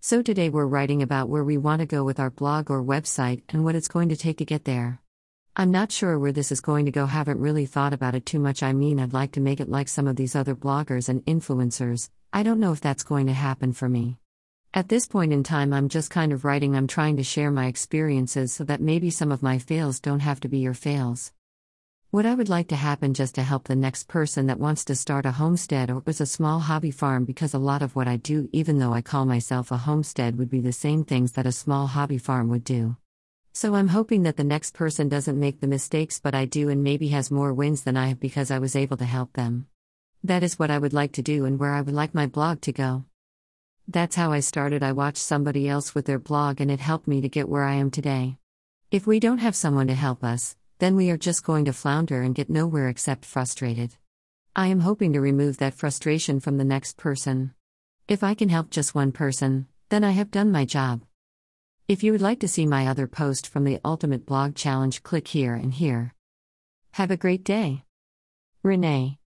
So today we're writing about where we want to go with our blog or website and what it's going to take to get there. I'm not sure where this is going to go, haven't really thought about it too much. I mean, I'd like to make it like some of these other bloggers and influencers. I don't know if that's going to happen for me. At this point in time, I'm just kind of writing, I'm trying to share my experiences so that maybe some of my fails don't have to be your fails. What I would like to happen just to help the next person that wants to start a homestead or was a small hobby farm because a lot of what I do, even though I call myself a homestead, would be the same things that a small hobby farm would do. So I'm hoping that the next person doesn't make the mistakes, but I do and maybe has more wins than I have because I was able to help them. That is what I would like to do and where I would like my blog to go. That's how I started. I watched somebody else with their blog and it helped me to get where I am today. If we don't have someone to help us, then we are just going to flounder and get nowhere except frustrated. I am hoping to remove that frustration from the next person. If I can help just one person, then I have done my job. If you would like to see my other post from the Ultimate Blog Challenge, click here and here. Have a great day. Renee